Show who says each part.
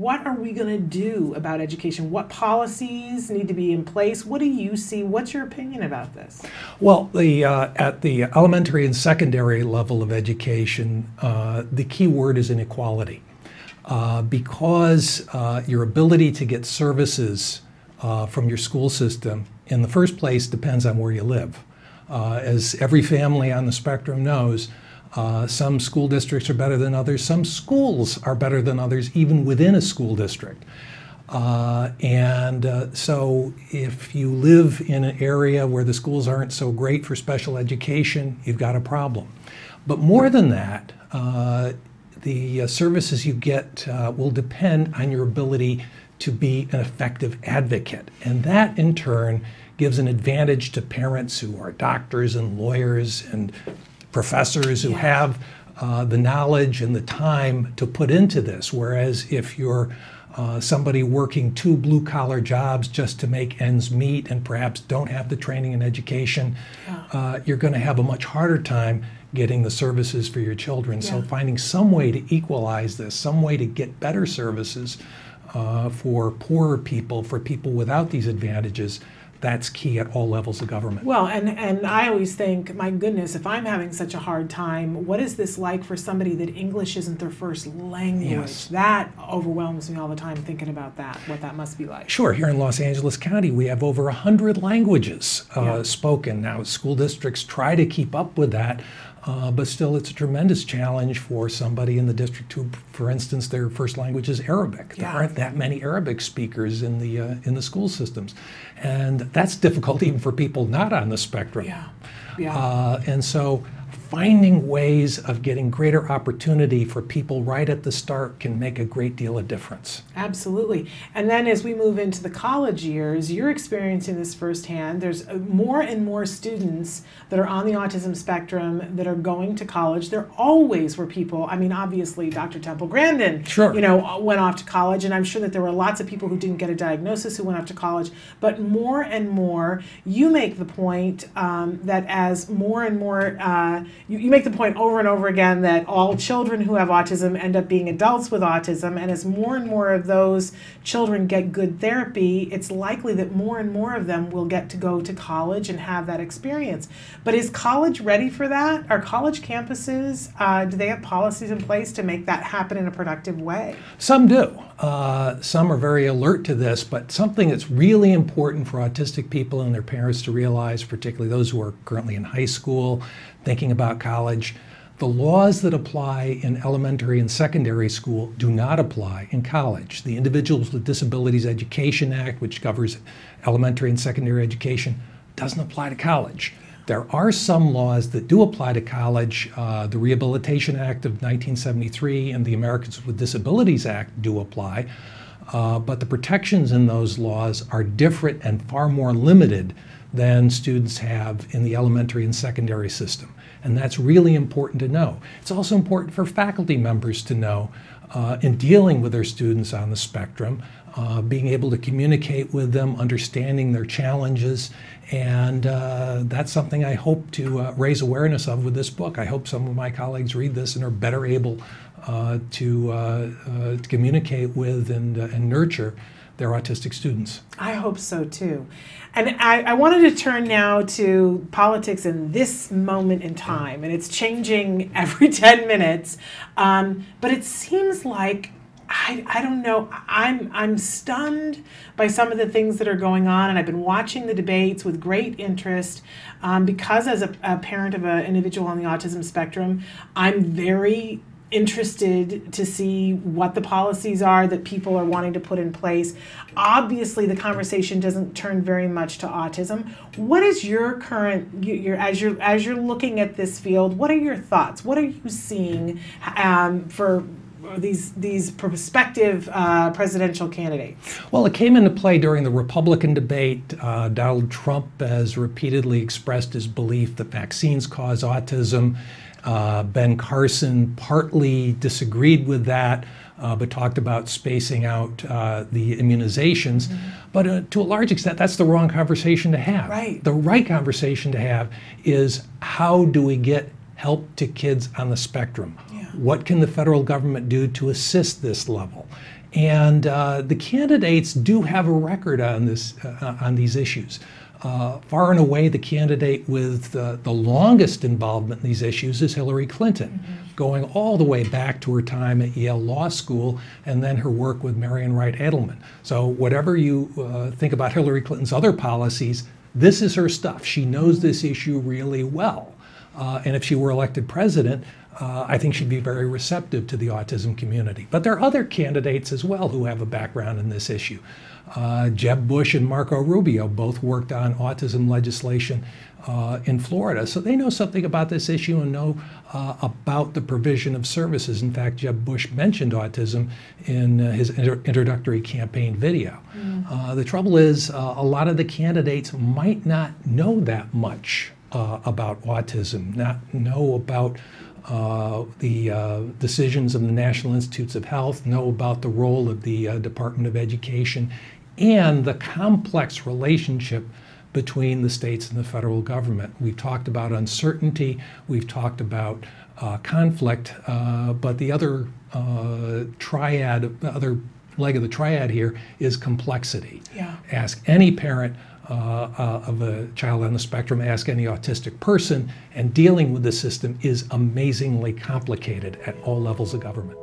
Speaker 1: what are we going to do about education? What policies need to be in place? What do you see? What's your opinion about this?
Speaker 2: Well, the uh, at the elementary and secondary level of education, uh, the key word is inequality, uh, because uh, your ability to get services uh, from your school system in the first place depends on where you live. Uh, as every family on the spectrum knows, uh, some school districts are better than others. Some schools are better than others, even within a school district. Uh, and uh, so, if you live in an area where the schools aren't so great for special education, you've got a problem. But more than that, uh, the uh, services you get uh, will depend on your ability to be an effective advocate. And that, in turn, gives an advantage to parents who are doctors and lawyers and professors who have uh, the knowledge and the time to put into this. Whereas if you're uh, somebody working two blue collar jobs just to make ends meet and perhaps don't have the training and education, yeah. uh, you're going to have a much harder time getting the services for your children. Yeah. So finding some way to equalize this, some way to get better services uh, for poorer people, for people without these advantages, that's key at all levels of government.
Speaker 1: Well, and, and I always think, my goodness, if I'm having such a hard time, what is this like for somebody that English isn't their first language? Yes. That overwhelms me all the time thinking about that, what that must be like.
Speaker 2: Sure. Here in Los Angeles County, we have over 100 languages uh, yeah. spoken. Now, school districts try to keep up with that. Uh, but still, it's a tremendous challenge for somebody in the district who, for instance, their first language is Arabic. Yeah. There aren't that many Arabic speakers in the uh, in the school systems, and that's difficult even for people not on the spectrum.
Speaker 1: Yeah, yeah. Uh,
Speaker 2: and so finding ways of getting greater opportunity for people right at the start can make a great deal of difference.
Speaker 1: Absolutely. And then as we move into the college years, you're experiencing this firsthand. There's uh, more and more students that are on the autism spectrum that are going to college. There always were people, I mean, obviously, Dr. Temple Grandin,
Speaker 2: sure.
Speaker 1: you know, went off to college, and I'm sure that there were lots of people who didn't get a diagnosis who went off to college. But more and more, you make the point um, that as more and more uh, you, you make the point over and over again that all children who have autism end up being adults with autism, and as more and more of those children get good therapy, it's likely that more and more of them will get to go to college and have that experience. But is college ready for that? Are college campuses, uh, do they have policies in place to make that happen in a productive way?
Speaker 2: Some do. Uh, some are very alert to this, but something that's really important for autistic people and their parents to realize, particularly those who are currently in high school, thinking about college. The laws that apply in elementary and secondary school do not apply in college. The Individuals with Disabilities Education Act, which covers elementary and secondary education, doesn't apply to college. There are some laws that do apply to college. Uh, the Rehabilitation Act of 1973 and the Americans with Disabilities Act do apply. Uh, but the protections in those laws are different and far more limited than students have in the elementary and secondary system. And that's really important to know. It's also important for faculty members to know uh, in dealing with their students on the spectrum, uh, being able to communicate with them, understanding their challenges. And uh, that's something I hope to uh, raise awareness of with this book. I hope some of my colleagues read this and are better able uh, to, uh, to, communicate with and, and nurture their autistic students.
Speaker 1: I hope so too. And I, I, wanted to turn now to politics in this moment in time, and it's changing every 10 minutes. Um, but it seems like I, I don't know. I'm I'm stunned by some of the things that are going on, and I've been watching the debates with great interest um, because, as a, a parent of an individual on the autism spectrum, I'm very interested to see what the policies are that people are wanting to put in place. Obviously, the conversation doesn't turn very much to autism. What is your current your as you're as you're looking at this field? What are your thoughts? What are you seeing um, for these these prospective uh, presidential candidates?
Speaker 2: Well, it came into play during the Republican debate. Uh, Donald Trump has repeatedly expressed his belief that vaccines cause autism uh, ben Carson partly disagreed with that, uh, but talked about spacing out uh, the immunizations. Mm-hmm. But uh, to a large extent, that's the wrong conversation to have.
Speaker 1: Right.
Speaker 2: The right conversation to have is how do we get help to kids on the spectrum? Yeah. What can the federal government do to assist this level? And uh, the candidates do have a record on this uh, on these issues. Uh, far and away, the candidate with uh, the longest involvement in these issues is Hillary Clinton, mm-hmm. going all the way back to her time at Yale Law School and then her work with Marian Wright Edelman. So, whatever you uh, think about Hillary Clinton's other policies, this is her stuff. She knows this issue really well. Uh, and if she were elected president, uh, I think she'd be very receptive to the autism community. But there are other candidates as well who have a background in this issue. Uh, Jeb Bush and Marco Rubio both worked on autism legislation uh, in Florida, so they know something about this issue and know uh, about the provision of services. In fact, Jeb Bush mentioned autism in uh, his inter- introductory campaign video. Mm. the trouble is, uh, a lot of the candidates might not know that much about autism, not know about uh, the uh, decisions of the National Institutes of Health, know about the role of the uh, Department of Education, and the complex relationship between the states and the federal government. We've talked about uncertainty, we've talked about uh, conflict, uh, but the other uh, triad, the other leg of the triad here is complexity.
Speaker 1: Yeah.
Speaker 2: Ask any parent uh, uh, of a child on the spectrum, ask any autistic person, and dealing with the system is amazingly complicated at all levels of government.